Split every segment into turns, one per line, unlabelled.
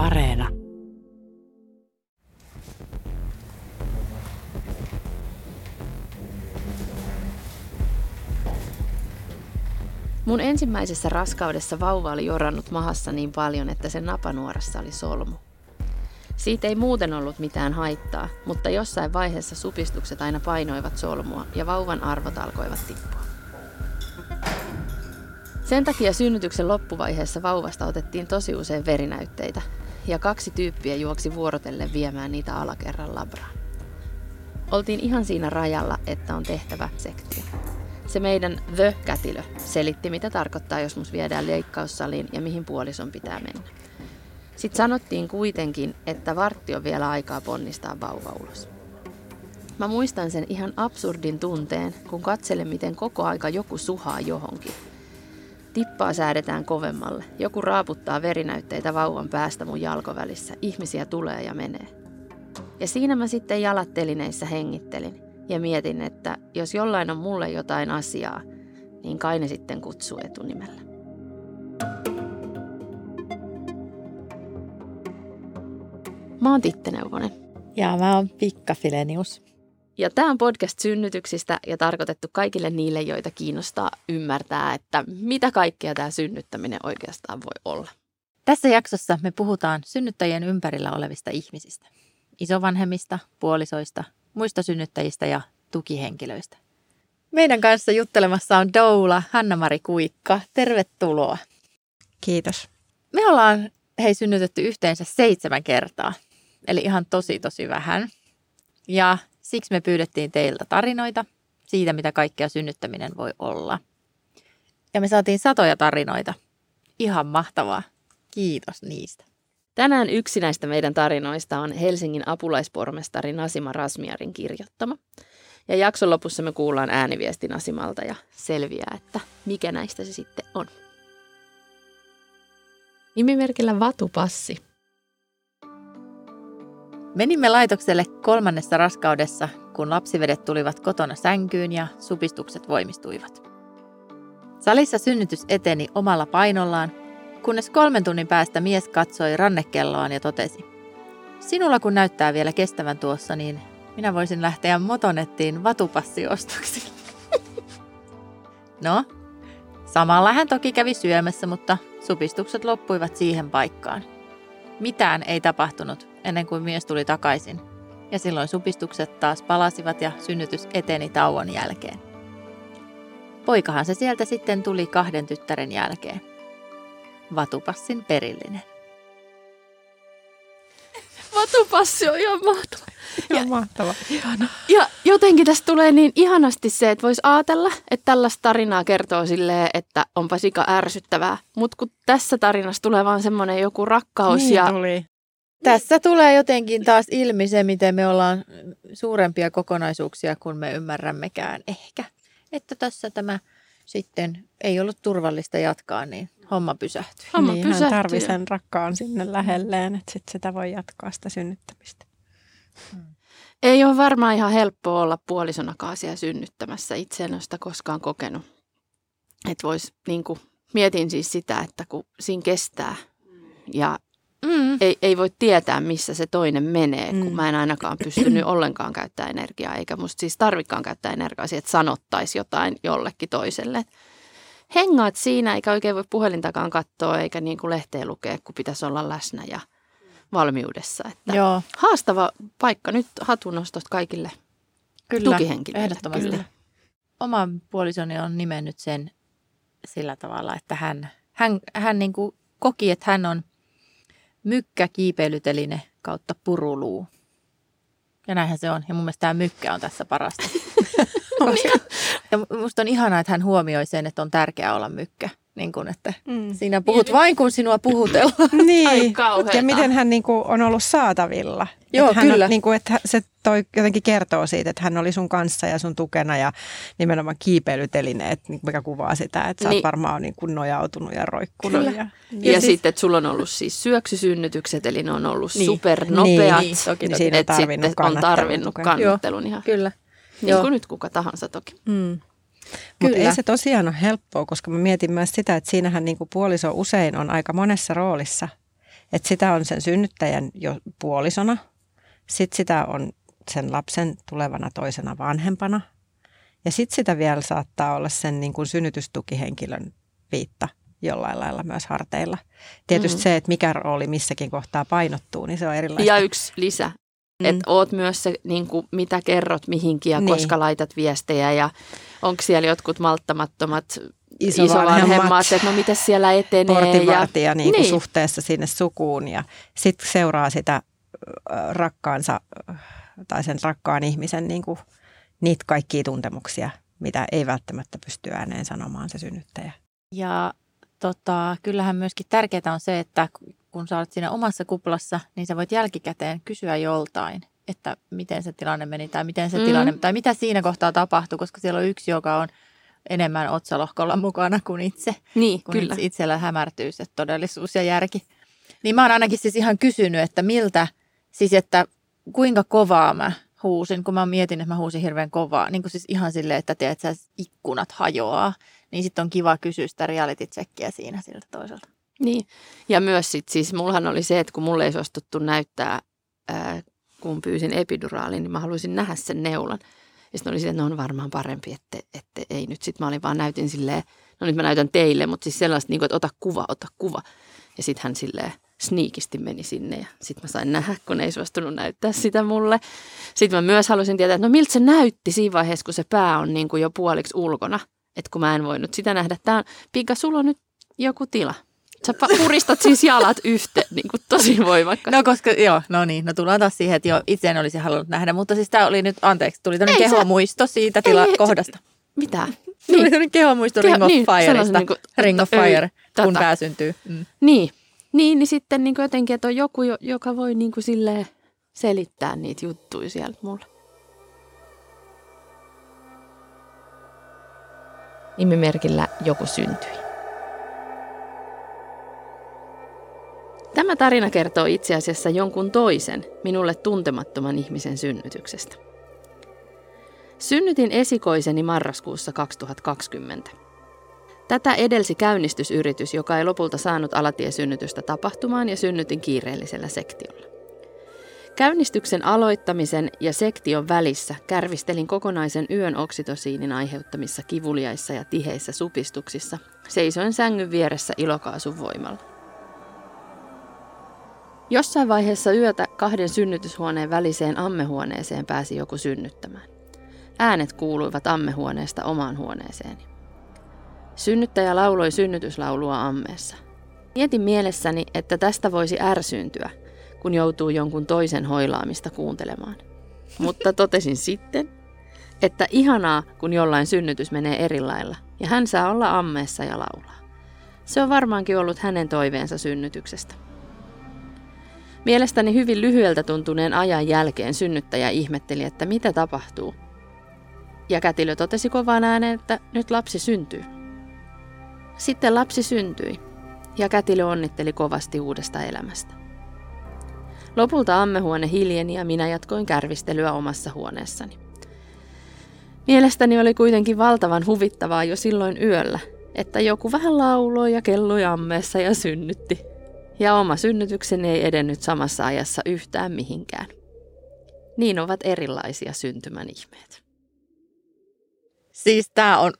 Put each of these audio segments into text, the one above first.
Areena. Mun ensimmäisessä raskaudessa vauva oli jorannut mahassa niin paljon, että sen napanuorassa oli solmu. Siitä ei muuten ollut mitään haittaa, mutta jossain vaiheessa supistukset aina painoivat solmua ja vauvan arvot alkoivat tippua. Sen takia synnytyksen loppuvaiheessa vauvasta otettiin tosi usein verinäytteitä, ja kaksi tyyppiä juoksi vuorotellen viemään niitä alakerran labraan. Oltiin ihan siinä rajalla, että on tehtävä sektio. Se meidän The-kätilö selitti, mitä tarkoittaa, jos mus viedään leikkaussaliin ja mihin puolison pitää mennä. Sitten sanottiin kuitenkin, että vartti on vielä aikaa ponnistaa vauva ulos. Mä muistan sen ihan absurdin tunteen, kun katselen, miten koko aika joku suhaa johonkin. Tippaa säädetään kovemmalle. Joku raaputtaa verinäytteitä vauvan päästä mun jalkovälissä. Ihmisiä tulee ja menee. Ja siinä mä sitten jalattelineissä hengittelin ja mietin, että jos jollain on mulle jotain asiaa, niin kai ne sitten kutsuu etunimellä. Mä oon Titte Neuvonen.
Ja mä oon Pikka Filenius.
Ja tämä on podcast synnytyksistä ja tarkoitettu kaikille niille, joita kiinnostaa ymmärtää, että mitä kaikkea tämä synnyttäminen oikeastaan voi olla.
Tässä jaksossa me puhutaan synnyttäjien ympärillä olevista ihmisistä. Isovanhemmista, puolisoista, muista synnyttäjistä ja tukihenkilöistä. Meidän kanssa juttelemassa on Doula Hanna-Mari Kuikka. Tervetuloa.
Kiitos.
Me ollaan hei synnytetty yhteensä seitsemän kertaa, eli ihan tosi tosi vähän. Ja siksi me pyydettiin teiltä tarinoita siitä, mitä kaikkea synnyttäminen voi olla. Ja me saatiin satoja tarinoita. Ihan mahtavaa. Kiitos niistä.
Tänään yksi näistä meidän tarinoista on Helsingin apulaispormestari Nasima Rasmiarin kirjoittama. Ja jakson lopussa me kuullaan ääniviesti Nasimalta ja selviää, että mikä näistä se sitten on. Nimimerkillä Vatupassi.
Menimme laitokselle kolmannessa raskaudessa, kun lapsivedet tulivat kotona sänkyyn ja supistukset voimistuivat. Salissa synnytys eteni omalla painollaan, kunnes kolmen tunnin päästä mies katsoi rannekelloaan ja totesi, Sinulla kun näyttää vielä kestävän tuossa, niin minä voisin lähteä motonettiin vatupassiostoksille. no, samalla hän toki kävi syömässä, mutta supistukset loppuivat siihen paikkaan. Mitään ei tapahtunut ennen kuin mies tuli takaisin, ja silloin supistukset taas palasivat ja synnytys eteni tauon jälkeen. Poikahan se sieltä sitten tuli kahden tyttären jälkeen. Vatupassin perillinen.
Vatupassi on ihan mahtava.
Ihan mahtava.
Ihana. Ja jotenkin tästä tulee niin ihanasti se, että voisi ajatella, että tällaista tarinaa kertoo silleen, että onpa sika ärsyttävää. Mutta kun tässä tarinassa tulee vaan semmoinen joku rakkaus
Niin
ja
tuli.
Tässä tulee jotenkin taas ilmi se, miten me ollaan suurempia kokonaisuuksia kuin me ymmärrämmekään ehkä. Että tässä tämä sitten ei ollut turvallista jatkaa, niin homma pysähtyi.
Homma
niin, hän
pysähtyi.
tarvii sen rakkaan sinne lähelleen, että sit sitä voi jatkaa sitä synnyttämistä.
ei ole varmaan ihan helppoa olla puolisonakaan siellä synnyttämässä. Itse en ole sitä koskaan kokenut. Että vois, niin kuin, mietin siis sitä, että kun siinä kestää ja
Mm.
ei, ei voi tietää, missä se toinen menee, kun
Mm.
mä en ainakaan pystynyt ollenkaan käyttää energiaa, eikä musta siis tarvikaan käyttää energiaa siihen, että sanottaisi jotain jollekin toiselle. Hengaat siinä, eikä oikein voi puhelintakaan katsoa, eikä niin kuin lehteä lukea, kun pitäisi olla läsnä ja valmiudessa. Että
Joo,
Haastava paikka. Nyt hatunostot kaikille
kyllä.
tukihenkilöille.
Ehdottomasti.
Kyllä.
Oma puolisoni on nimennyt sen sillä tavalla, että hän, hän, hän niin kuin koki, että hän on mykkä kiipeilyteline kautta puruluu. Ja näinhän se on. Ja mun mielestä tämä mykkä on tässä parasta. Ja musta on ihanaa, että hän huomioi sen, että on tärkeää olla mykkä. Niin kuin, että
Mm.
sinä puhut vain, kun sinua puhutellaan.
Niin. Ja miten hän niinku on ollut saatavilla.
Joo,
että hän
kyllä.
On, niinku, että se toi jotenkin kertoo siitä, että hän oli sun kanssa ja sun tukena ja nimenomaan kiipeilytelineet, niin mikä kuvaa sitä, että sä
Niin.
oot varmaan niinku nojautunut ja roikkunut.
Kyllä.
Ja,
Ja,
Ja siis-
sitten, että sulla on ollut siis syöksysynnytykset, eli ne on ollut
Niin.
supernopeat.
Niin, toki,
niin
toki.
siinä on
että
tarvinnut
sitten on
kannattelun
tarvinnut kannattelun ihan.
Kyllä.
Niin
Joo.
kuin nyt kuka tahansa toki.
Mm.
Kyllä.
Mutta ei se tosiaan ole helppoa, koska mä mietin myös sitä, että siinähän niinku puoliso usein on aika monessa roolissa. Että sitä on sen synnyttäjän jo puolisona, sitten sitä on sen lapsen tulevana toisena vanhempana ja sitten sitä vielä saattaa olla sen niin kuin synnytystukihenkilön viitta jollain lailla myös harteilla. Tietysti mm. se, että mikä rooli missäkin kohtaa painottuu, niin se on erilaista.
Ja yksi lisä, mm. että oot myös se, niin kuin, mitä kerrot mihinkin ja niin. koska laitat viestejä ja onko siellä jotkut malttamattomat isovanhemmat, isovanhemmat että no miten siellä etenee.
Portinvartija ja, niin niin. suhteessa sinne sukuun ja sitten seuraa sitä rakkaansa tai sen rakkaan ihmisen niin kuin, niitä kaikkia tuntemuksia, mitä ei välttämättä pysty ääneen sanomaan se synnyttäjä.
Ja tota, kyllähän myöskin tärkeää on se, että kun sä olet siinä omassa kuplassa, niin sä voit jälkikäteen kysyä joltain, että miten se tilanne meni tai miten se mm. tilanne, tai mitä siinä kohtaa tapahtui, koska siellä on yksi, joka on enemmän otsalohkolla mukana kuin itse.
Niin,
kun
kyllä.
itsellä hämärtyy se todellisuus ja järki. Niin mä oon ainakin siis ihan kysynyt, että miltä, siis että kuinka kovaa mä huusin, kun mä mietin, että mä huusin hirveän kovaa. Niin kuin siis ihan silleen, että tiedät, että ikkunat hajoaa. Niin sitten on kiva kysyä sitä reality checkia siinä siltä toiselta.
Niin, ja myös sitten siis mullahan oli se, että kun mulle ei suostuttu näyttää, ää, kun pyysin epiduraalin, niin mä haluaisin nähdä sen neulan. Ja sitten oli se, että no on varmaan parempi, että, että ei nyt. Sitten mä olin vaan näytin silleen, no nyt mä näytän teille, mutta siis sellaista, niin kuin, että ota kuva, ota kuva. Ja sitten hän silleen sniikisti meni sinne ja sitten mä sain nähdä, kun ei suostunut näyttää sitä mulle. Sitten mä myös halusin tietää, että no miltä se näytti siinä vaiheessa, kun se pää on niin kuin jo puoliksi ulkona. Että kun mä en voinut sitä nähdä. Tämä on, Pika, sulla on nyt joku tila. Sä puristat siis jalat yhteen niin kuin tosi voimakkaasti.
No koska, joo, no niin, no tullaan taas siihen, että jo itse en olisi halunnut nähdä, mutta siis tämä oli nyt, anteeksi, tuli tämmöinen kehomuisto se, siitä tila, ei, kohdasta.
Mitä?
Niin. Tuli tämmöinen kehomuisto Keho, Ring of niin, Fireista, niin kuin, Ring of Fire, ei, kun pää syntyy.
Mm. Niin, niin, niin sitten niin jotenkin, että on joku, joka voi niin kuin silleen selittää niitä juttuja sieltä mulle. Nimimerkillä joku syntyi. Tämä tarina kertoo itse asiassa jonkun toisen, minulle tuntemattoman ihmisen synnytyksestä. Synnytin esikoiseni marraskuussa 2020. Tätä edelsi käynnistysyritys, joka ei lopulta saanut alatiesynnytystä tapahtumaan ja synnytin kiireellisellä sektiolla. Käynnistyksen aloittamisen ja sektion välissä kärvistelin kokonaisen yön oksitosiinin aiheuttamissa kivuliaissa ja tiheissä supistuksissa, seisoin sängyn vieressä ilokaasun voimalla. Jossain vaiheessa yötä kahden synnytyshuoneen väliseen ammehuoneeseen pääsi joku synnyttämään. Äänet kuuluivat ammehuoneesta omaan huoneeseeni. Synnyttäjä lauloi synnytyslaulua ammeessa. Mietin mielessäni, että tästä voisi ärsyyntyä, kun joutuu jonkun toisen hoilaamista kuuntelemaan. Mutta totesin sitten, että ihanaa, kun jollain synnytys menee eri lailla, ja hän saa olla ammeessa ja laulaa. Se on varmaankin ollut hänen toiveensa synnytyksestä. Mielestäni hyvin lyhyeltä tuntuneen ajan jälkeen synnyttäjä ihmetteli, että mitä tapahtuu. Ja kätilö totesi kovaan ääneen, että nyt lapsi syntyy. Sitten lapsi syntyi, ja kätilö onnitteli kovasti uudesta elämästä. Lopulta ammehuone hiljeni ja minä jatkoin kärvistelyä omassa huoneessani. Mielestäni oli kuitenkin valtavan huvittavaa jo silloin yöllä, että joku vähän lauloi ja kellui ammeessa ja synnytti. Ja oma synnytykseni ei edennyt samassa ajassa yhtään mihinkään. Niin ovat erilaisia syntymän ihmeet.
Siis tämä on,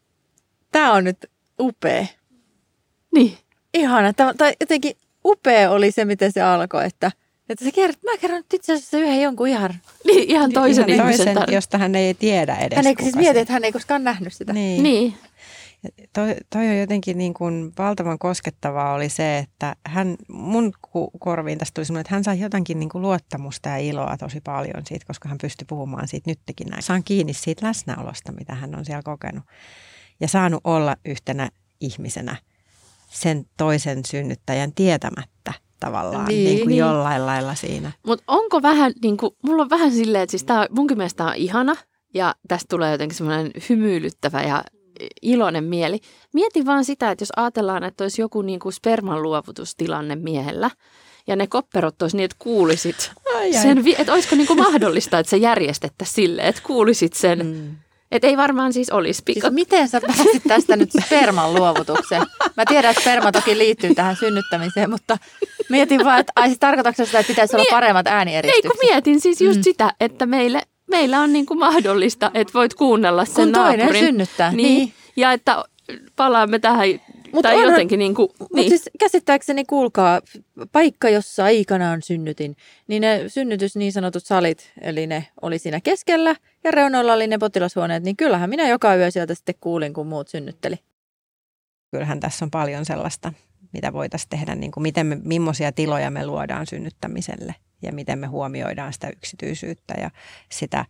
tää on nyt upea.
Niin.
Ihana. Tai jotenkin upea oli se, miten se alkoi, että, että se kert, mä kerron nyt itse asiassa yhden jonkun ihan...
Niin, ihan toisen ihan ihmisen
toisen, josta hän ei tiedä edes.
Hän ei siis mieti, että hän ei koskaan nähnyt sitä.
Niin. niin.
Toi, toi on jotenkin niin kuin valtavan koskettavaa oli se, että hän, mun korviin tästä tuli semmoinen, että hän sai jotenkin niin kuin luottamusta ja iloa tosi paljon siitä, koska hän pystyi puhumaan siitä nytkin näin. Saan kiinni siitä läsnäolosta, mitä hän on siellä kokenut. Ja saanut olla yhtenä ihmisenä sen toisen synnyttäjän tietämättä tavallaan niin, niin kuin niin. jollain lailla siinä.
Mutta onko vähän, niin kuin, mulla on vähän silleen, että siis tää, munkin mielestä on ihana ja tästä tulee jotenkin semmoinen hymyilyttävä ja iloinen mieli. Mieti vaan sitä, että jos ajatellaan, että olisi joku niin kuin sperman luovutustilanne miehellä ja ne kopperot olisi niin, että kuulisit ai, ai. sen, että olisiko niin kuin mahdollista, että se järjestettäisiin sille, että kuulisit sen mm. Et ei varmaan siis olisi pikku.
Siis miten sä pääsit tästä nyt sperman luovutukseen? Mä tiedän, että sperma toki liittyy tähän synnyttämiseen, mutta mietin vaan, että ai siis tarkoitatko sitä, että pitäisi olla paremmat
Ei
äänieristukset?
kun mietin siis just
Mm.
sitä, että meille, meillä on niin kuin mahdollista, että voit kuunnella sen
Kun toinen
naapurin.
synnyttää,
Niin,
niin.
Ja että palaamme tähän,
Mut
tai
onhan-
jotenkin niin kuin,
Mutta
niin.
siis käsittääkseni, kuulkaa, paikka, jossa aikanaan synnytin, niin ne synnytys niin sanotut salit, eli ne oli siinä keskellä ja reunoilla oli ne potilashuoneet, niin kyllähän minä joka yö sieltä sitten kuulin, kun muut synnytteli.
Kyllähän tässä on paljon sellaista, mitä voitaisiin tehdä, niin kuin miten me, millaisia tiloja me luodaan synnyttämiselle ja miten me huomioidaan sitä yksityisyyttä ja sitä,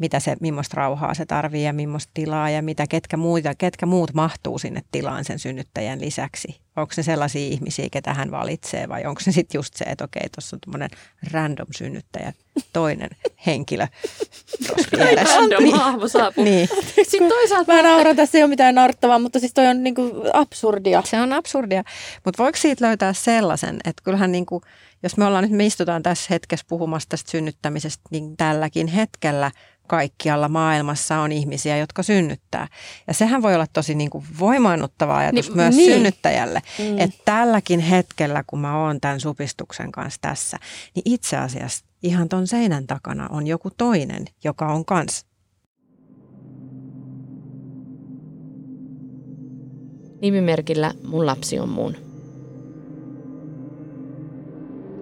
mitä se, millaista rauhaa se tarvii ja millaista tilaa ja mitä, ketkä, muita, ketkä muut mahtuu sinne tilaan sen synnyttäjän lisäksi. Onko se sellaisia ihmisiä, ketä hän valitsee vai onko se sitten just se, että okei, tuossa on tämmöinen random synnyttäjä, toinen henkilö.
Random
Niin.
hahmo saapuu.
Niin.
Sitten toisaalta
Mä nauran, tässä ei ole mitään narttavaa, mutta siis toi on niinku absurdia.
Se on absurdia, mutta voiko siitä löytää sellaisen, että kyllähän niin kuin, jos me ollaan nyt, me istutaan tässä hetkessä puhumassa tästä synnyttämisestä, niin tälläkin hetkellä kaikkialla maailmassa on ihmisiä, jotka synnyttää. Ja sehän voi olla tosi niin kuin voimaannuttava ajatus
Niin,
myös
niin.
synnyttäjälle,
Mm.
että tälläkin hetkellä, kun mä oon tämän supistuksen kanssa tässä, niin itse asiassa ihan ton seinän takana on joku toinen, joka on kans
nimimerkillä mun lapsi on mun.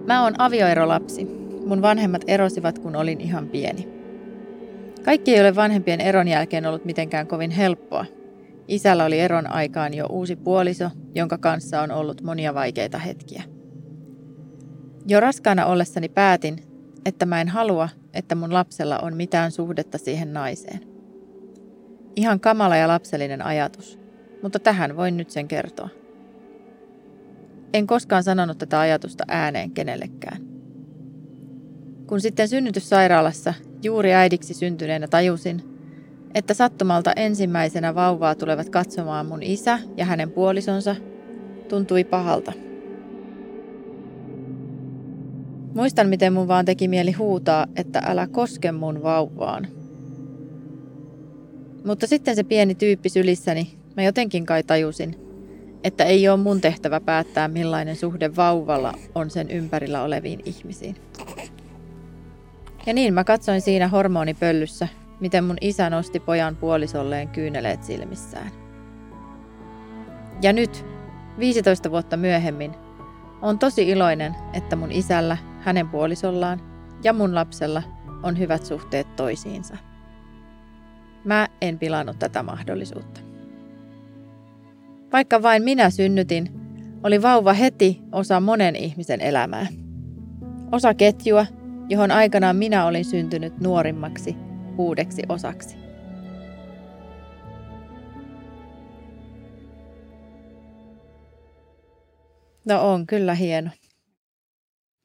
Mä oon avioerolapsi. Mun vanhemmat erosivat, kun olin ihan pieni. Kaikki ei ole vanhempien eron jälkeen ollut mitenkään kovin helppoa. Isällä oli eron aikaan jo uusi puoliso, jonka kanssa on ollut monia vaikeita hetkiä. Jo raskaana ollessani päätin, että mä en halua, että mun lapsella on mitään suhdetta siihen naiseen. Ihan kamala ja lapsellinen ajatus, mutta tähän voin nyt sen kertoa. En koskaan sanonut tätä ajatusta ääneen kenellekään. Kun sitten synnytyssairaalassa juuri äidiksi syntyneenä tajusin, että sattumalta ensimmäisenä vauvaa tulevat katsomaan mun isä ja hänen puolisonsa, tuntui pahalta. Muistan, miten mun vaan teki mieli huutaa, että älä koske mun vauvaan. Mutta sitten se pieni tyyppi sylissäni, mä jotenkin kai tajusin, että ei ole mun tehtävä päättää, millainen suhde vauvalla on sen ympärillä oleviin ihmisiin. Ja niin mä katsoin siinä hormonipöllyssä, miten mun isä nosti pojan puolisolleen kyyneleet silmissään. Ja nyt, 15 vuotta myöhemmin, on tosi iloinen, että mun isällä, hänen puolisollaan ja mun lapsella on hyvät suhteet toisiinsa. Mä en pilannut tätä mahdollisuutta. Vaikka vain minä synnytin, oli vauva heti osa monen ihmisen elämää. Osa ketjua, johon aikanaan minä olin syntynyt nuorimmaksi uudeksi osaksi. No on kyllä hieno.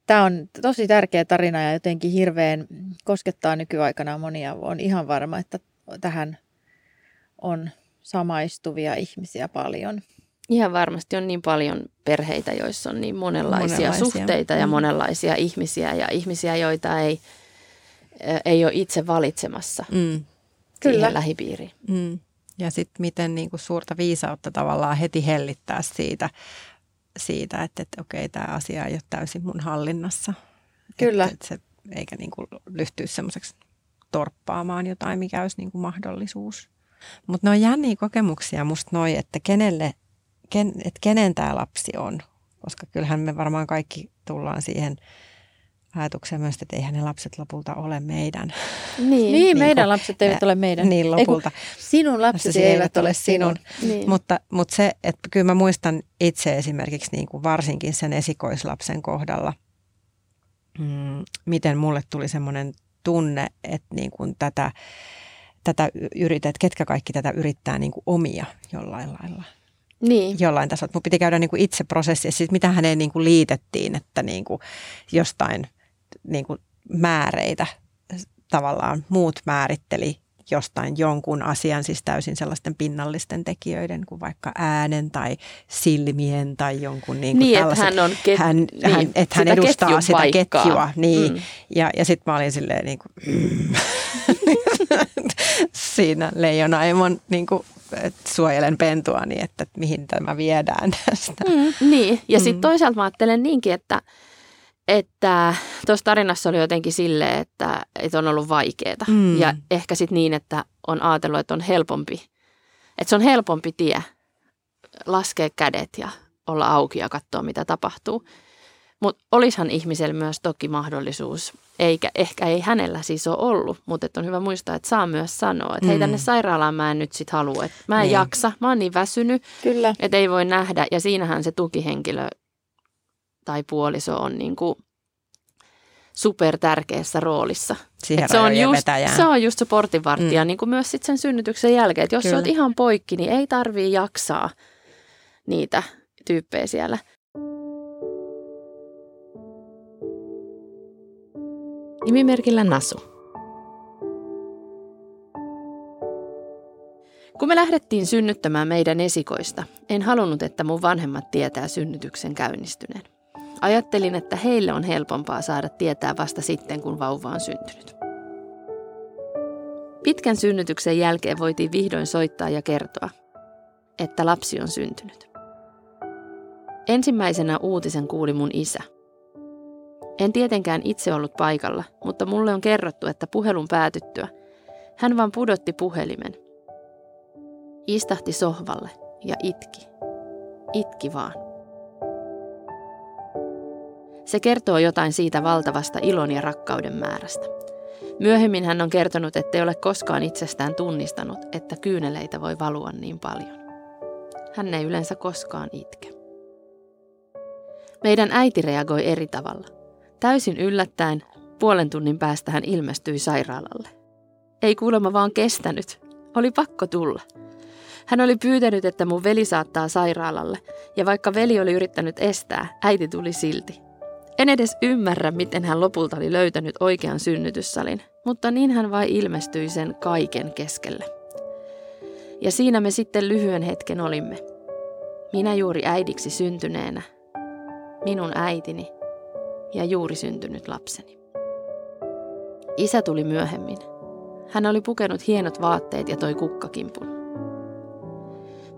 Tämä on tosi tärkeä tarina ja jotenkin hirveän koskettaa nykyaikana monia. On ihan varma, että tähän on samaistuvia ihmisiä paljon.
Ihan varmasti on niin paljon perheitä, joissa on niin monenlaisia,
Monenlaisia.
suhteita ja
Mm.
monenlaisia ihmisiä ja ihmisiä, joita ei, eh, ei ole itse valitsemassa
Mm.
Kyllä.
Kyllä.
siihen lähipiiriin.
Mm. Ja sitten miten niin kuin suurta viisautta tavallaan heti hellittää siitä, siitä että, että okei, tämä asia ei ole täysin mun hallinnassa.
Kyllä.
Että, että se, eikä niin kuin lyhtyä semmoiseksi torppaamaan jotain, mikä olisi niin kuin mahdollisuus. Mutta ne on jänniä kokemuksia musta noi, että kenelle, ken, että kenen tämä lapsi on. Koska kyllähän me varmaan kaikki tullaan siihen ajatukseen myös, että eihän ne lapset lopulta ole meidän.
Niin.
Niin,
Niin
meidän
kuin-
lapset eivät ole meidän.
Niin
kun
lopulta.
sinun lapsesi eivät ole sinun.
niin.
Mutta, mutta se, että kyllä mä muistan itse esimerkiksi niin kuin varsinkin sen esikoislapsen kohdalla, mm, miten mulle tuli semmoinen tunne, että niin kuin tätä, tätä että ketkä kaikki tätä yrittää niin kuin omia jollain lailla.
Niin.
Jollain tasolla. Mun piti käydä niin kuin itse prosessi, siis mitä häneen niin kuin liitettiin, että niin kuin jostain niin kuin määreitä tavallaan muut määritteli jostain jonkun asian, siis täysin sellaisten pinnallisten tekijöiden kuin vaikka äänen tai silmien tai jonkun niin kuin
Niin,
tällaisen.
hän on ket-
hän,
niin,
hän, että hän edustaa sitä ketjua. Niin.
Mm.
Ja, ja sitten mä olin silleen niin kuin, siinä leijona emon niin kuin, että suojelen pentua niin, että mihin tämä viedään tästä.
Mm, niin, ja sitten mm. toisaalta mä ajattelen niinkin, että että tuossa tarinassa oli jotenkin silleen, että, että on ollut vaikeaa. Mm. Ja ehkä sitten niin, että on ajatellut, että on helpompi, että se on helpompi tie laskea kädet ja olla auki ja katsoa, mitä tapahtuu. Mutta olisihan ihmisellä myös toki mahdollisuus, eikä ehkä ei hänellä siis ole ollut, mutta on hyvä muistaa, että saa myös sanoa, että mm. hei tänne sairaalaan mä en nyt sit halua, että mä en niin. jaksa, mä oon niin väsynyt, Kyllä. että ei voi nähdä. Ja siinähän se tukihenkilö tai puoliso on niin kuin super tärkeässä roolissa.
Siihen se, on
just, se on just se portinvartija, mm. niin kuin myös sit sen synnytyksen jälkeen. Että jos Kyllä. olet ihan poikki, niin ei tarvii jaksaa niitä tyyppejä siellä. Nimimerkillä Nasu. Kun me lähdettiin synnyttämään meidän esikoista, en halunnut, että mun vanhemmat tietää synnytyksen käynnistyneen. Ajattelin, että heille on helpompaa saada tietää vasta sitten, kun vauva on syntynyt. Pitkän synnytyksen jälkeen voitiin vihdoin soittaa ja kertoa, että lapsi on syntynyt. Ensimmäisenä uutisen kuuli mun isä. En tietenkään itse ollut paikalla, mutta mulle on kerrottu, että puhelun päätyttyä hän vaan pudotti puhelimen. Istahti sohvalle ja itki. Itki vaan. Se kertoo jotain siitä valtavasta ilon ja rakkauden määrästä. Myöhemmin hän on kertonut, ettei ole koskaan itsestään tunnistanut, että kyyneleitä voi valua niin paljon. Hän ei yleensä koskaan itke. Meidän äiti reagoi eri tavalla. Täysin yllättäen puolen tunnin päästä hän ilmestyi sairaalalle. Ei kuulemma vaan kestänyt. Oli pakko tulla. Hän oli pyytänyt, että mun veli saattaa sairaalalle, ja vaikka veli oli yrittänyt estää, äiti tuli silti. En edes ymmärrä, miten hän lopulta oli löytänyt oikean synnytyssalin, mutta niin hän vain ilmestyi sen kaiken keskelle. Ja siinä me sitten lyhyen hetken olimme. Minä juuri äidiksi syntyneenä, minun äitini ja juuri syntynyt lapseni. Isä tuli myöhemmin. Hän oli pukenut hienot vaatteet ja toi kukkakimpun.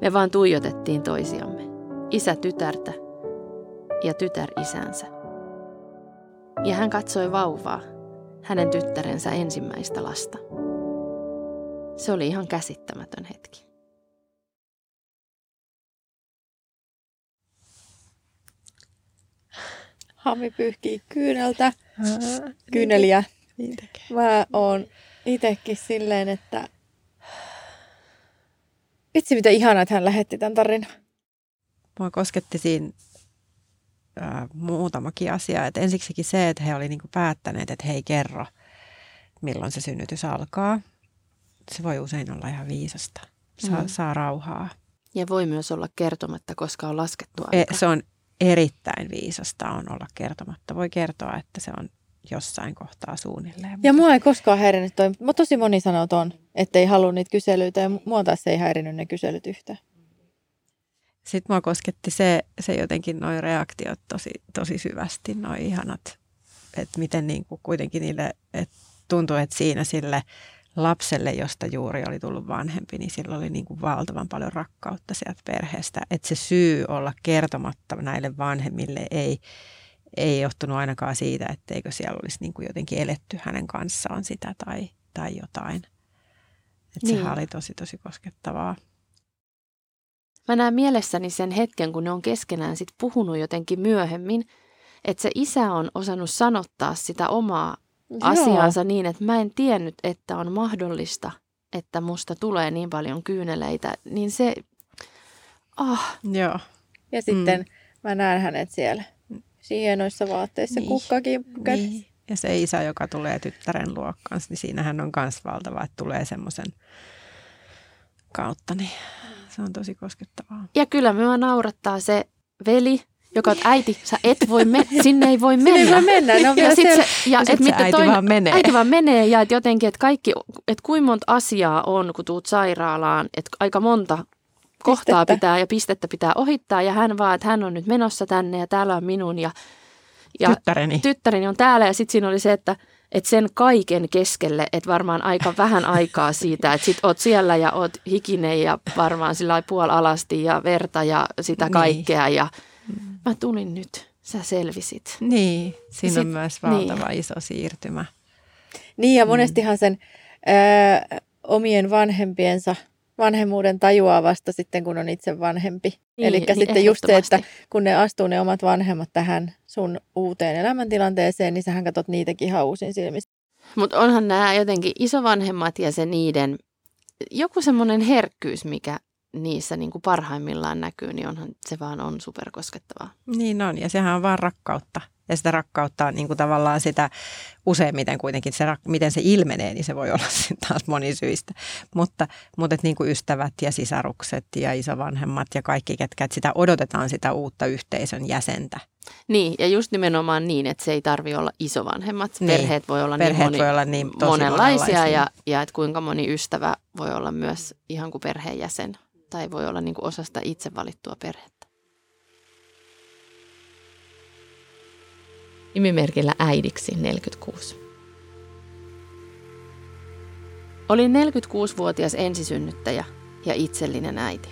Me vaan tuijotettiin toisiamme. Isä tytärtä ja tytär isänsä ja hän katsoi vauvaa, hänen tyttärensä ensimmäistä lasta. Se oli ihan käsittämätön hetki.
Hami pyyhkii kyyneltä, kyyneliä. Niin Mä oon itekin silleen, että vitsi mitä ihanaa, että hän lähetti tämän tarinan.
Mua kosketti siinä ää, muutamakin asia. Et ensiksikin se, että he olivat niinku päättäneet, että he ei kerro, milloin se synnytys alkaa. Se voi usein olla ihan viisasta. Saa, mm. saa rauhaa.
Ja voi myös olla kertomatta, koska on laskettu e, aika.
E, se on erittäin viisasta on olla kertomatta. Voi kertoa, että se on jossain kohtaa suunnilleen.
Ja mua ei koskaan häirinnyt toi. Tosi moni sanoo ton, että ei halua niitä kyselyitä ja mua taas ei häirinnyt ne kyselyt yhtään.
Sitten mua kosketti se, se jotenkin noin reaktiot tosi, tosi syvästi, noin ihanat, että miten niin kuin kuitenkin niille, että tuntuu, että siinä sille lapselle, josta juuri oli tullut vanhempi, niin sillä oli niin kuin valtavan paljon rakkautta sieltä perheestä. Että se syy olla kertomatta näille vanhemmille ei, ei johtunut ainakaan siitä, etteikö siellä olisi niin kuin jotenkin eletty hänen kanssaan sitä tai, tai jotain. Että niin. sehän oli tosi tosi koskettavaa.
Mä näen mielessäni sen hetken, kun ne on keskenään sit puhunut jotenkin myöhemmin, että se isä on osannut sanottaa sitä omaa Joo. asiaansa niin, että mä en tiennyt, että on mahdollista, että musta tulee niin paljon kyyneleitä, niin se, ah.
Joo.
Ja sitten mm. mä näen hänet siellä hienoissa vaatteissa niin. kukkakin niin.
Ja se isä, joka tulee tyttären luokkaan, niin siinähän on myös valtava, että tulee semmoisen kautta, niin se on tosi koskettavaa.
Ja kyllä minua naurattaa se veli, joka on äiti, sä et voi me, sinne ei voi mennä.
Sinne ei voi mennä, no
ja
sit se,
ja,
et
se
äiti toinen, vaan menee.
Äiti vaan menee ja et jotenkin, että kaikki, että kuinka monta asiaa on, kun tuut sairaalaan, että aika monta kohtaa pistettä. pitää ja pistettä pitää ohittaa ja hän vaan, että hän on nyt menossa tänne ja täällä on minun ja,
ja tyttäreni.
tyttäreni on täällä ja sitten siinä oli se, että että sen kaiken keskelle, että varmaan aika vähän aikaa siitä, että sit oot siellä ja oot hikinen ja varmaan sillä puol alasti ja verta ja sitä
Niin.
kaikkea ja mä tulin nyt, sä selvisit.
Niin, siinä
Sit-
on myös valtava iso siirtymä.
Niin ja monestihan sen ää, omien vanhempiensa vanhemmuuden tajuaa vasta sitten, kun on itse vanhempi.
Niin,
Eli
niin
sitten just se, että kun ne astuu ne omat vanhemmat tähän sun uuteen elämäntilanteeseen, niin sähän katsot niitäkin ihan uusin silmistä.
Mutta onhan nämä jotenkin isovanhemmat ja se niiden, joku semmoinen herkkyys, mikä niissä niin kuin parhaimmillaan näkyy, niin onhan se vaan on superkoskettavaa.
Niin on, ja sehän on vaan rakkautta. Ja sitä rakkautta on niin kuin tavallaan sitä useimmiten kuitenkin, se, miten se ilmenee, niin se voi olla sitten taas monisyistä. Mutta, mutta et niin kuin ystävät ja sisarukset ja isovanhemmat ja kaikki, ketkä, että sitä odotetaan sitä uutta yhteisön jäsentä.
Niin, ja just nimenomaan niin, että se ei tarvi olla isovanhemmat.
Niin.
Perheet voi olla
Perheet
niin, moni,
voi olla niin
monenlaisia,
monenlaisia.
ja, ja että kuinka moni ystävä voi olla myös ihan kuin perheenjäsen tai voi olla niin kuin osa sitä itse valittua perhettä. Nimimerkillä äidiksi 46. Olin 46-vuotias ensisynnyttäjä ja itsellinen äiti.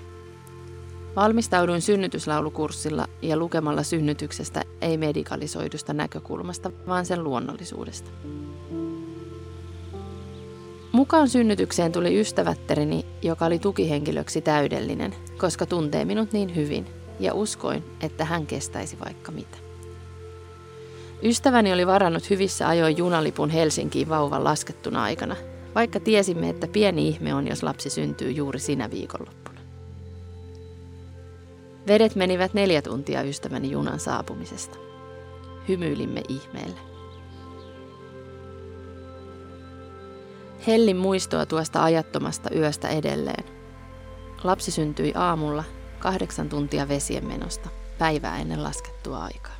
Valmistauduin synnytyslaulukurssilla ja lukemalla synnytyksestä ei medikalisoidusta näkökulmasta, vaan sen luonnollisuudesta. Mukaan synnytykseen tuli ystävättäreni, joka oli tukihenkilöksi täydellinen, koska tuntee minut niin hyvin ja uskoin, että hän kestäisi vaikka mitä. Ystäväni oli varannut hyvissä ajoin junalipun Helsinkiin vauvan laskettuna aikana, vaikka tiesimme, että pieni ihme on, jos lapsi syntyy juuri sinä viikonloppuna. Vedet menivät neljä tuntia ystäväni junan saapumisesta. Hymyilimme ihmeelle. Hellin muistoa tuosta ajattomasta yöstä edelleen. Lapsi syntyi aamulla kahdeksan tuntia vesien menosta, päivää ennen laskettua aikaa.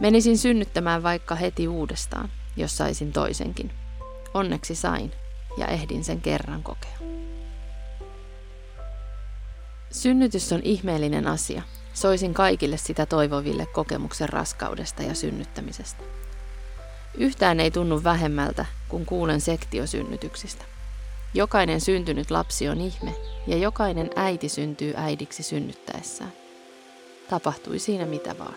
Menisin synnyttämään vaikka heti uudestaan, jos saisin toisenkin. Onneksi sain ja ehdin sen kerran kokea. Synnytys on ihmeellinen asia. Soisin kaikille sitä toivoville kokemuksen raskaudesta ja synnyttämisestä. Yhtään ei tunnu vähemmältä, kun kuulen sektiosynnytyksistä. Jokainen syntynyt lapsi on ihme ja jokainen äiti syntyy äidiksi synnyttäessään. Tapahtui siinä mitä vaan.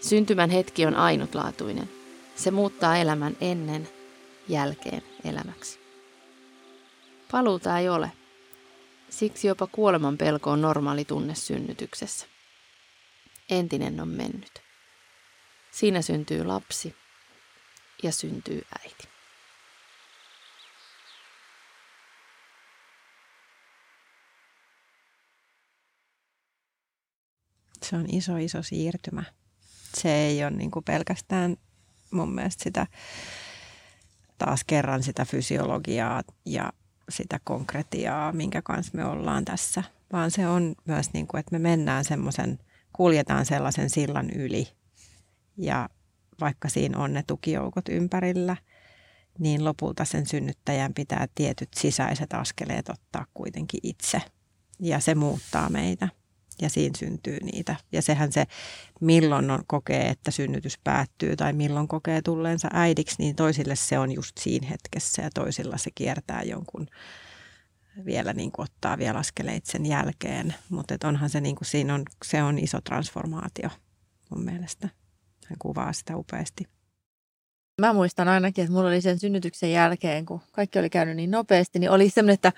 Syntymän hetki on ainutlaatuinen. Se muuttaa elämän ennen, jälkeen elämäksi. Paluuta ei ole. Siksi jopa kuoleman pelko on normaali tunne synnytyksessä. Entinen on mennyt. Siinä syntyy lapsi ja syntyy äiti.
Se on iso, iso siirtymä. Se ei ole niin pelkästään mun mielestä sitä taas kerran sitä fysiologiaa ja sitä konkretiaa, minkä kanssa me ollaan tässä, vaan se on myös niin kuin, että me mennään semmoisen, kuljetaan sellaisen sillan yli ja vaikka siinä on ne tukijoukot ympärillä, niin lopulta sen synnyttäjän pitää tietyt sisäiset askeleet ottaa kuitenkin itse ja se muuttaa meitä ja siinä syntyy niitä. Ja sehän se, milloin on, kokee, että synnytys päättyy tai milloin kokee tulleensa äidiksi, niin toisille se on just siinä hetkessä ja toisilla se kiertää jonkun vielä niin kuin ottaa vielä askeleita sen jälkeen. Mutta onhan se, niin kuin, siinä on, se on iso transformaatio mun mielestä. Hän kuvaa sitä upeasti.
Mä muistan ainakin, että mulla oli sen synnytyksen jälkeen, kun kaikki oli käynyt niin nopeasti, niin oli semmoinen, että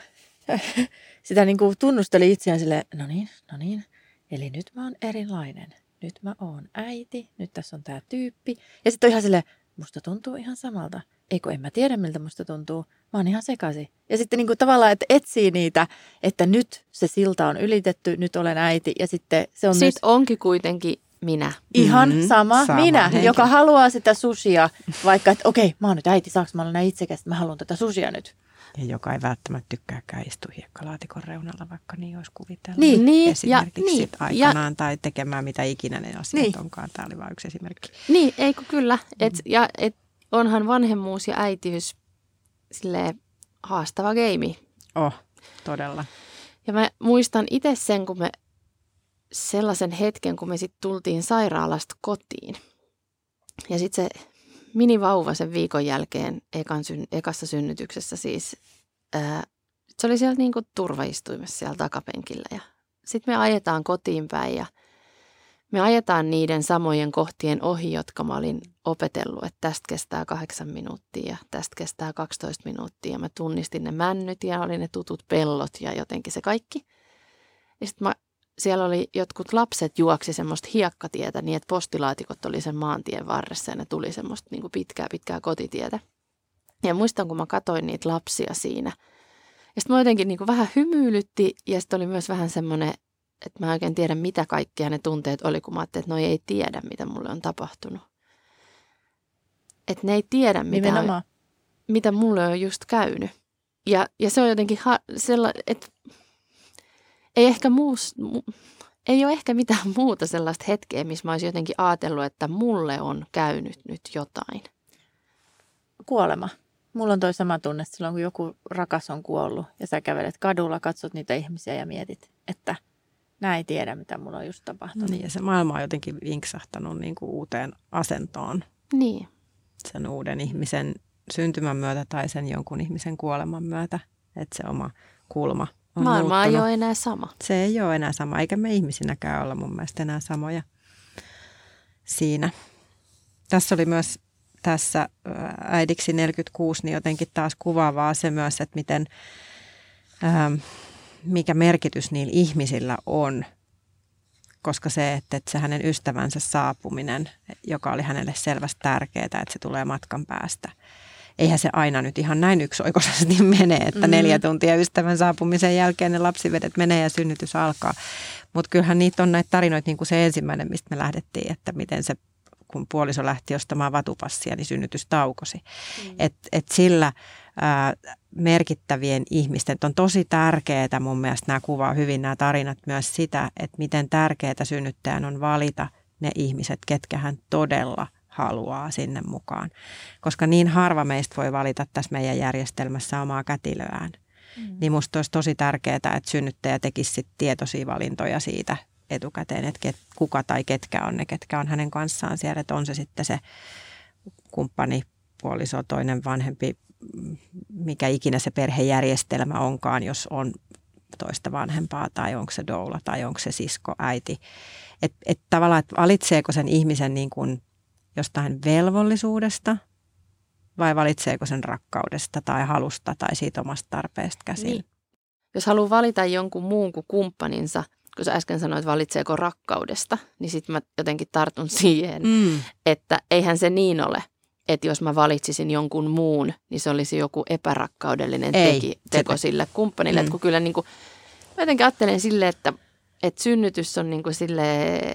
sitä niin kuin tunnusteli itseään sille, no niin, no niin, eli nyt mä oon erilainen. Nyt mä oon äiti, nyt tässä on tää tyyppi. Ja sitten on ihan sille, musta tuntuu ihan samalta. Eikö en mä tiedä, miltä musta tuntuu. Mä oon ihan sekaisin. Ja sitten niin kuin tavallaan, että etsii niitä, että nyt se silta on ylitetty, nyt olen äiti. Ja sitten se on myös
Sitten onkin kuitenkin minä.
ihan
Mhm,
sama,
sama
minä,
henkilö.
joka haluaa sitä susia, vaikka että okei, mä oon nyt äiti, saaks mä olla näin itsekäs, että mä haluan tätä susia nyt.
Ja joka ei välttämättä tykkääkään istua hiekkalaatikon reunalla, vaikka niin olisi kuvitellut.
Niin,
niin, ja-
Esimerkiksi
niin, ja-
aikanaan tai tekemään mitä ikinä ne asiat
Niin.
onkaan. Tämä oli vain yksi esimerkki.
Niin, eikö kyllä. Et, ja et, onhan vanhemmuus ja äitiys silleen haastava geimi.
Oh, todella.
Ja mä muistan itse sen, kun me sellaisen hetken, kun me sitten tultiin sairaalasta kotiin. Ja sitten se minivauva sen viikon jälkeen ekan syn, ekassa synnytyksessä siis, ää, se oli siellä niin kuin turvaistuimessa siellä takapenkillä ja sitten me ajetaan kotiin päin ja me ajetaan niiden samojen kohtien ohi, jotka mä olin opetellut, että tästä kestää kahdeksan minuuttia ja tästä kestää 12 minuuttia. Mä tunnistin ne männyt ja oli ne tutut pellot ja jotenkin se kaikki. Ja sitten mä siellä oli jotkut lapset juoksi semmoista hiekkatietä niin, että postilaatikot oli sen maantien varressa ja ne tuli semmoista niin kuin pitkää pitkää kotitietä. Ja muistan, kun mä katsoin niitä lapsia siinä. Ja sitten mä jotenkin niin kuin vähän hymyilytti ja sitten oli myös vähän semmoinen, että mä en oikein tiedä mitä kaikkea ne tunteet oli, kun mä ajattelin, että noi ei tiedä, mitä mulle on tapahtunut. Että ne ei tiedä, mitä, mitä mulle on just käynyt. Ja, ja se on jotenkin ha- sella, että ei ehkä muus, ei ole ehkä mitään muuta sellaista hetkeä, missä mä olisin jotenkin ajatellut, että mulle on käynyt nyt jotain.
Kuolema. Mulla on toi sama tunne silloin, kun joku rakas on kuollut ja sä kävelet kadulla, katsot niitä ihmisiä ja mietit, että näin ei tiedä, mitä mulla on just tapahtunut.
Niin, ja se maailma on jotenkin vinksahtanut niin kuin uuteen asentoon.
Niin.
Sen uuden ihmisen syntymän myötä tai sen jonkun ihmisen kuoleman myötä. Että se oma kulma
on Maailma muuttunut. ei ole enää sama.
Se ei ole enää sama, eikä me ihmisinäkään olla mun mielestä enää samoja siinä. Tässä oli myös tässä äidiksi 46, niin jotenkin taas kuvaavaa se myös, että miten, ähm, mikä merkitys niillä ihmisillä on. Koska se, että, että se hänen ystävänsä saapuminen, joka oli hänelle selvästi tärkeää, että se tulee matkan päästä – eihän se aina nyt ihan näin yksioikoisesti mene, että mm. neljä tuntia ystävän saapumisen jälkeen ne lapsivedet menee ja synnytys alkaa. Mutta kyllähän niitä on näitä tarinoita, niin kuin se ensimmäinen, mistä me lähdettiin, että miten se kun puoliso lähti ostamaan vatupassia, niin synnytys taukosi. Mm. Et, et sillä ää, merkittävien ihmisten, on tosi tärkeää mun mielestä nämä kuvaa hyvin nämä tarinat myös sitä, että miten tärkeää synnyttäjän on valita ne ihmiset, ketkä hän todella – haluaa sinne mukaan. Koska niin harva meistä voi valita tässä meidän järjestelmässä omaa kätilöään. Mm. Niin musta olisi tosi tärkeää, että synnyttäjä tekisi sit tietoisia valintoja siitä etukäteen, että ket, kuka tai ketkä on ne, ketkä on hänen kanssaan siellä. Että on se sitten se kumppani, puoliso, toinen vanhempi, mikä ikinä se perhejärjestelmä onkaan, jos on toista vanhempaa tai onko se doula tai onko se sisko, äiti. Että et tavallaan, että valitseeko sen ihmisen niin kuin jostain velvollisuudesta vai valitseeko sen rakkaudesta tai halusta tai siitä omasta tarpeesta käsin. Niin.
Jos haluaa valita jonkun muun kuin kumppaninsa, kun sä äsken sanoit, valitseeko rakkaudesta, niin sitten mä jotenkin tartun siihen, mm. että eihän se niin ole, että jos mä valitsisin jonkun muun, niin se olisi joku epärakkaudellinen teki, teko sille kumppanille. Mm. Että kun kyllä niin kuin, mä jotenkin ajattelen sille, että että synnytys on niin kuin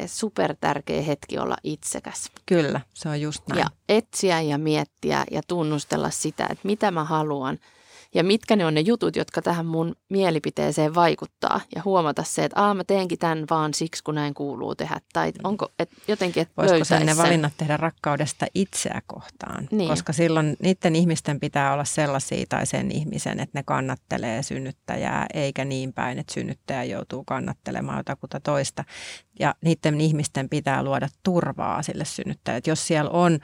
super tärkeä hetki olla itsekäs.
Kyllä, se on just näin.
Ja etsiä ja miettiä ja tunnustella sitä, että mitä mä haluan – ja mitkä ne on ne jutut, jotka tähän mun mielipiteeseen vaikuttaa ja huomata se, että aa mä teenkin tämän vaan siksi, kun näin kuuluu tehdä. Tai onko et jotenkin, että
Voisiko ne valinnat tehdä rakkaudesta itseä kohtaan? Niin. Koska silloin niiden ihmisten pitää olla sellaisia tai sen ihmisen, että ne kannattelee synnyttäjää, eikä niin päin, että synnyttäjä joutuu kannattelemaan jotakuta toista. Ja niiden ihmisten pitää luoda turvaa sille synnyttäjälle. Jos siellä on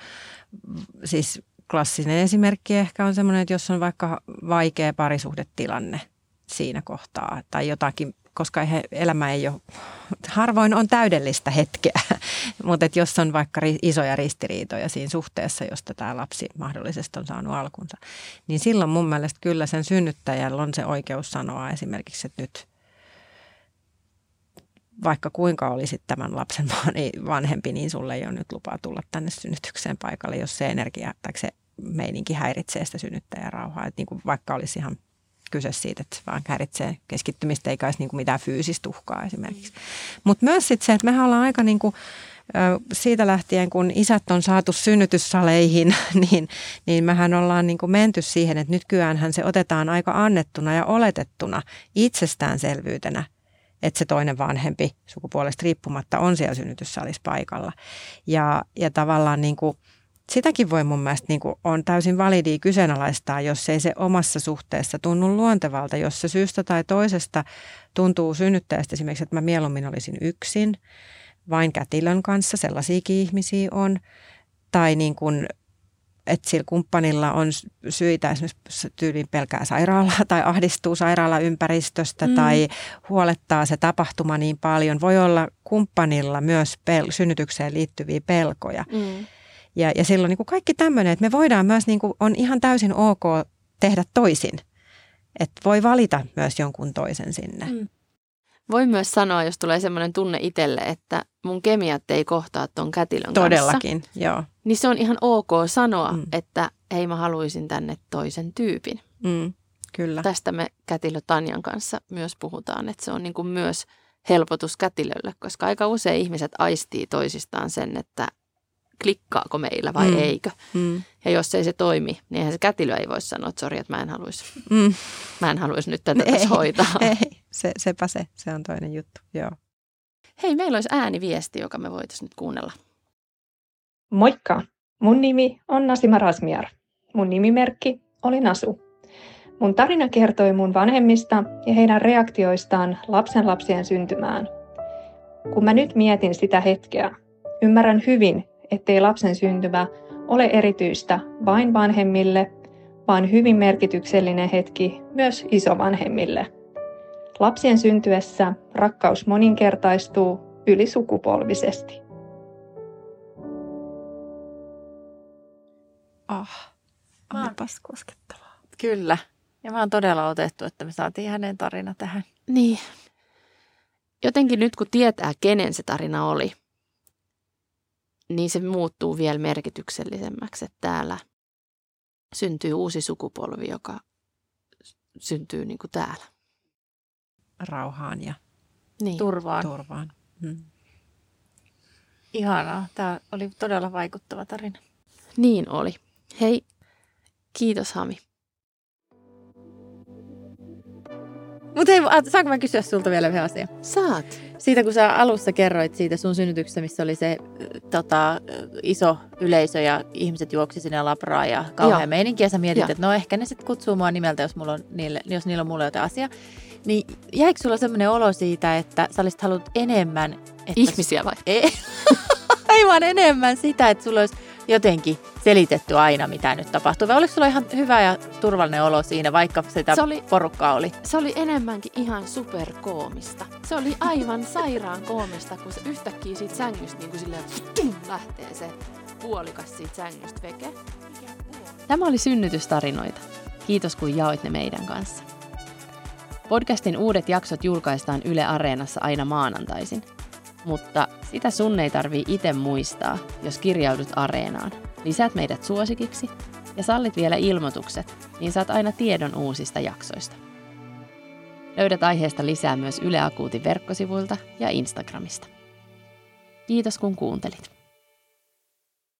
siis klassinen esimerkki ehkä on semmoinen, että jos on vaikka vaikea parisuhdetilanne siinä kohtaa tai jotakin, koska he, elämä ei ole, harvoin on täydellistä hetkeä, mutta että jos on vaikka isoja ristiriitoja siinä suhteessa, josta tämä lapsi mahdollisesti on saanut alkunsa, niin silloin mun mielestä kyllä sen synnyttäjällä on se oikeus sanoa esimerkiksi, että nyt vaikka kuinka olisit tämän lapsen vanhempi, niin sulle ei ole nyt lupaa tulla tänne synnytykseen paikalle, jos se energia tai se meininki häiritsee sitä synnyttäjärauhaa. Että niin kuin vaikka olisi ihan kyse siitä, että vaan häiritsee keskittymistä eikä olisi niin kuin mitään fyysistä uhkaa esimerkiksi. Mutta myös sitten se, että mehän ollaan aika niin kuin, siitä lähtien, kun isät on saatu synnytyssaleihin, niin, niin mehän ollaan niin kuin menty siihen, että nykyäänhän se otetaan aika annettuna ja oletettuna itsestäänselvyytenä, että se toinen vanhempi sukupuolesta riippumatta on siellä synnytyssalissa paikalla. Ja, ja tavallaan niin kuin – sitäkin voi mun mielestä niin kuin on täysin validia kyseenalaistaa, jos ei se omassa suhteessa tunnu luontevalta. Jos se syystä tai toisesta tuntuu synnyttäjästä esimerkiksi, että mä mieluummin olisin yksin, vain kätilön kanssa, sellaisiakin ihmisiä on, tai niin kuin, että sillä kumppanilla on syitä esimerkiksi tyyliin pelkää sairaalaa tai ahdistuu sairaalaympäristöstä mm. tai huolettaa se tapahtuma niin paljon. Voi olla kumppanilla myös pel- synnytykseen liittyviä pelkoja. Mm. Ja, ja silloin niin kuin kaikki tämmöinen, että me voidaan myös, niin kuin, on ihan täysin ok tehdä toisin. Että voi valita myös jonkun toisen sinne. Mm.
Voi myös sanoa, jos tulee semmoinen tunne itselle, että mun kemiat ei kohtaa tuon kätilön
Todellakin,
kanssa.
joo.
Niin se on ihan ok sanoa, mm. että hei mä haluaisin tänne toisen tyypin.
Mm, kyllä.
Tästä me kätilö Tanjan kanssa myös puhutaan, että se on niin kuin myös helpotus kätilölle, koska aika usein ihmiset aistii toisistaan sen, että klikkaako meillä vai mm. eikö. Mm. Ja jos ei se toimi, niin eihän se kätilö ei voi sanoa, että sori, että mä en haluaisi, mm. mä en haluaisi nyt tätä ei, tässä hoitaa.
Ei, se, sepä se, se on toinen juttu, joo.
Hei, meillä olisi ääniviesti, joka me voitaisiin nyt kuunnella.
Moikka! Mun nimi on Nasima Rasmiar. Mun nimimerkki oli Nasu. Mun tarina kertoi mun vanhemmista ja heidän reaktioistaan lapsen lapsien syntymään. Kun mä nyt mietin sitä hetkeä, ymmärrän hyvin, ettei lapsen syntymä ole erityistä vain vanhemmille, vaan hyvin merkityksellinen hetki myös isovanhemmille. Lapsien syntyessä rakkaus moninkertaistuu ylisukupolvisesti.
Ah, onpas koskettavaa.
Kyllä. Ja mä oon todella otettu, että me saatiin hänen tarina tähän.
Niin. Jotenkin nyt kun tietää, kenen se tarina oli, niin se muuttuu vielä merkityksellisemmäksi, että täällä syntyy uusi sukupolvi, joka syntyy niin kuin täällä.
Rauhaan ja
niin. turvaan.
turvaan. Hmm.
Ihanaa. Tämä oli todella vaikuttava tarina.
Niin oli. Hei, kiitos Hami.
Mutta hei, saanko mä kysyä sulta vielä yhden asian?
Saat.
Siitä kun sä alussa kerroit siitä sun synnytyksestä, missä oli se tota, iso yleisö ja ihmiset juoksi sinne labraan ja kauhean meininki. Ja sä mietit, että no ehkä ne sitten kutsuu mua nimeltä, jos, mulla on niille, jos niillä on mulle jotain asiaa. Niin jäikö sulla semmoinen olo siitä, että sä olisit halunnut enemmän... Että
Ihmisiä vai?
Ei, ei vaan enemmän sitä, että sulla olisi jotenkin selitetty aina, mitä nyt tapahtuu. Vai oliko sulla ihan hyvä ja turvallinen olo siinä, vaikka sitä se oli, porukkaa oli?
Se oli enemmänkin ihan superkoomista. Se oli aivan sairaan koomista, kun se yhtäkkiä siitä sängystä niin kuin silleen, tum, lähtee se puolikas siitä sängystä veke. Tämä oli synnytystarinoita. Kiitos kun jaoit ne meidän kanssa. Podcastin uudet jaksot julkaistaan Yle Areenassa aina maanantaisin. Mutta sitä sun ei tarvii itse muistaa, jos kirjaudut Areenaan. Lisäät meidät suosikiksi ja sallit vielä ilmoitukset, niin saat aina tiedon uusista jaksoista. Löydät aiheesta lisää myös Yle Akuutin verkkosivuilta ja Instagramista. Kiitos kun kuuntelit.